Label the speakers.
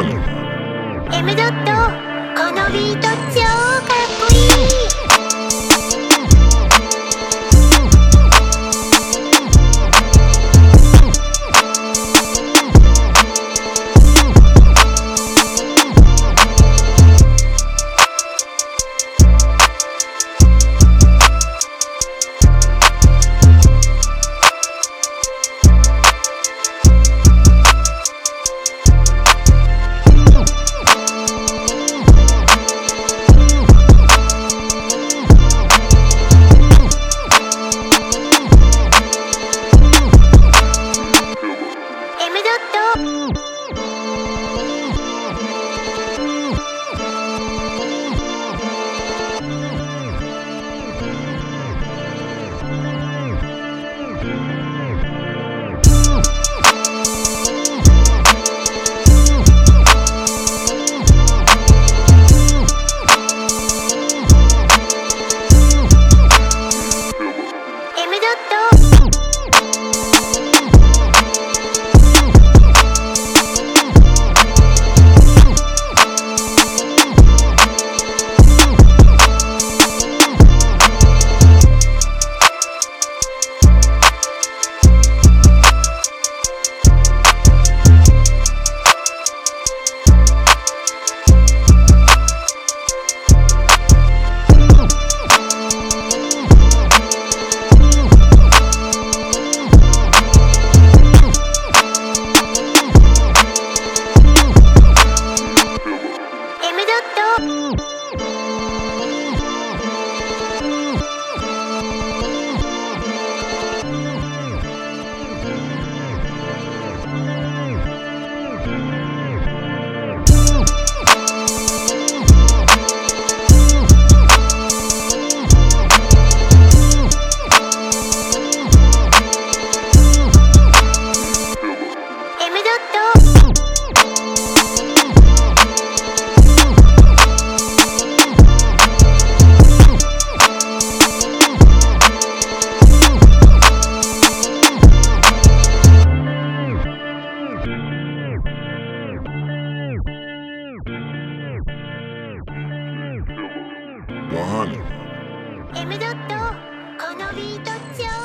Speaker 1: M ドットこのビート エムドットこのビートちょう